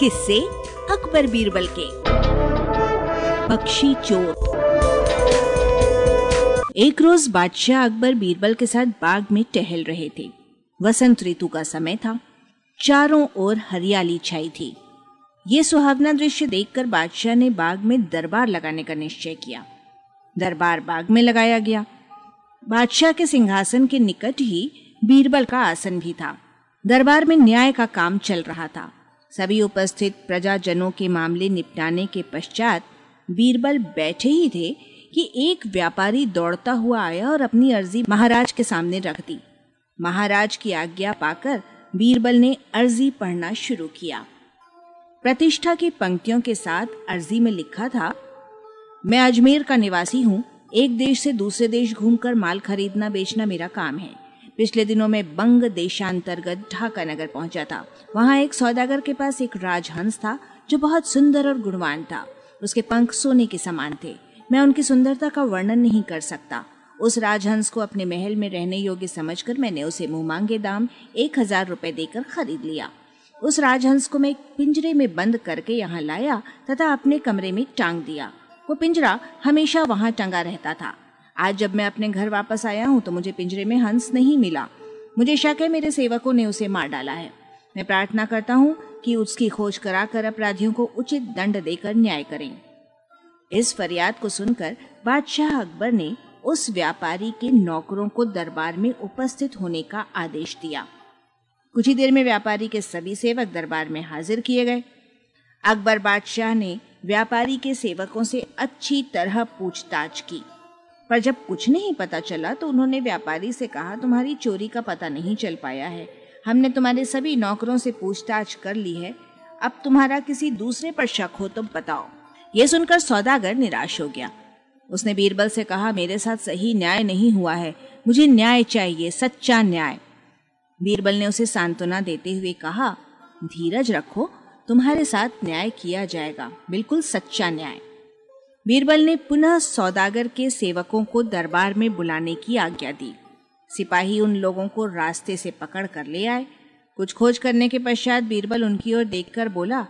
किससे अकबर बीरबल के। पक्षी चोर। एक रोज बादशाह अकबर बीरबल के साथ बाग में टहल रहे थे। वसंत ऋतु का समय था। चारों ओर हरियाली छाई थी। ये सुहावना दृश्य देखकर बादशाह ने बाग में दरबार लगाने का निश्चय किया। दरबार बाग में लगाया गया। बादशाह के सिंहासन के निकट ही बीरबल का आसन भी था। दरबार में न्याय का काम चल रहा था। सभी उपस्थित प्रजाजनों के मामले निपटाने के पश्चात बीरबल बैठे ही थे कि एक व्यापारी दौड़ता हुआ आया और अपनी अर्जी महाराज के सामने रख दी। महाराज की आज्ञा पाकर बीरबल ने अर्जी पढ़ना शुरू किया। प्रतिष्ठा की पंक्तियों के साथ अर्जी में लिखा था, मैं अजमेर का निवासी हूँ, एक देश से दूसरे देश घूमकर माल खरीदना बेचना मेरा काम है। पिछले दिनों में बंग देशांतर्गत ढाका नगर पहुँचा था। वहाँ एक सौदागर के पास एक राजहंस था, जो बहुत सुंदर और गुणवान था। उसके पंख सोने के समान थे। मैं उनकी सुंदरता का वर्णन नहीं कर सकता। उस राजहंस को अपने महल में रहने योग्य समझकर मैंने उसे मुँह मांगे दाम एक हज़ार रुपए देकर खरीद लिया। उस राजहंस को मैं पिंजरे में बंद करके यहाँ लाया तथा अपने कमरे में टांग दिया। वो पिंजरा हमेशा वहाँ टंगा रहता था। आज जब मैं अपने घर वापस आया हूँ तो मुझे पिंजरे में हंस नहीं मिला। मुझे शक है मेरे सेवकों ने उसे मार डाला है। मैं प्रार्थना करता हूँ कि उसकी खोज कराकर अपराधियों को उचित दंड देकर न्याय करें। इस फरियाद को सुनकर बादशाह अकबर ने उस व्यापारी के नौकरों को दरबार में उपस्थित होने का आदेश दिया। कुछ ही देर में व्यापारी के सभी सेवक दरबार में हाजिर किए गए। अकबर बादशाह ने व्यापारी के सेवकों से अच्छी तरह पूछताछ की। पर जब कुछ नहीं पता चला तो उन्होंने व्यापारी से कहा, तुम्हारी चोरी का पता नहीं चल पाया है। हमने तुम्हारे सभी नौकरों से पूछताछ कर ली है। अब तुम्हारा किसी दूसरे पर शक हो तो बताओ। ये सुनकर सौदागर निराश हो गया। उसने बीरबल से कहा, मेरे साथ सही न्याय नहीं हुआ है। मुझे न्याय चाहिए, सच्चा न्याय। बीरबल ने उसे सांत्वना देते हुए कहा, धीरज रखो, तुम्हारे साथ न्याय किया जाएगा। बिल्कुल सच्चा न्याय। बीरबल ने पुनः सौदागर के सेवकों को दरबार में बुलाने की आज्ञा दी। सिपाही उन लोगों को रास्ते से पकड़ कर ले आए। कुछ खोज करने के पश्चात बीरबल उनकी ओर देखकर बोला,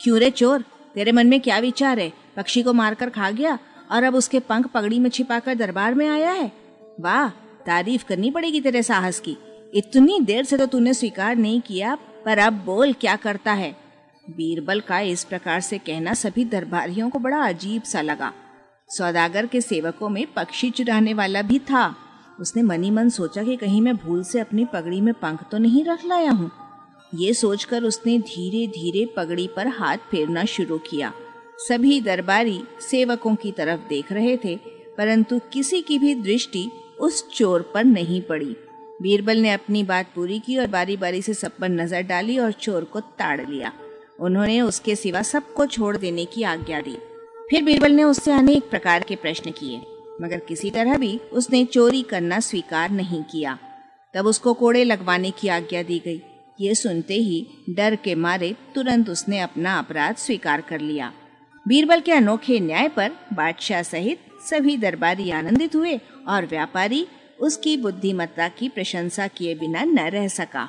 क्यों रे चोर? तेरे मन में क्या विचार है? पक्षी को मारकर खा गया और अब उसके पंख पगड़ी में छिपाकर दरबार में आया है। वाह, तारीफ़ करनी पड़ेगी तेरे साहस की। इतनी देर से तो तूने स्वीकार नहीं किया, पर अब बोल क्या करता है? बीरबल का इस प्रकार से कहना सभी दरबारियों को बड़ा अजीब सा लगा। सौदागर के सेवकों में पक्षी चुराने वाला भी था। उसने मनी मन सोचा कि कहीं मैं भूल से अपनी पगड़ी में पंख तो नहीं रख लाया हूँ। ये सोचकर उसने धीरे धीरे पगड़ी पर हाथ फेरना शुरू किया। सभी दरबारी सेवकों की तरफ़ देख रहे थे, परंतु किसी की भी दृष्टि उस चोर पर नहीं पड़ी। बीरबल ने अपनी बात पूरी की और बारी बारी से सब पर नज़र डाली और चोर को ताड़ लिया। उन्होंने उसके सिवा सबको छोड़ देने की आज्ञा दी। फिर बीरबल ने उससे अनेक प्रकार के प्रश्न किए, मगर किसी तरह भी उसने चोरी करना स्वीकार नहीं किया। तब उसको कोड़े लगवाने की आज्ञा दी गई। ये सुनते ही डर के मारे तुरंत उसने अपना अपराध स्वीकार कर लिया। बीरबल के अनोखे न्याय पर बादशाह सहित सभी दरबारी आनंदित हुए और व्यापारी उसकी बुद्धिमत्ता की प्रशंसा किए बिना न रह सका।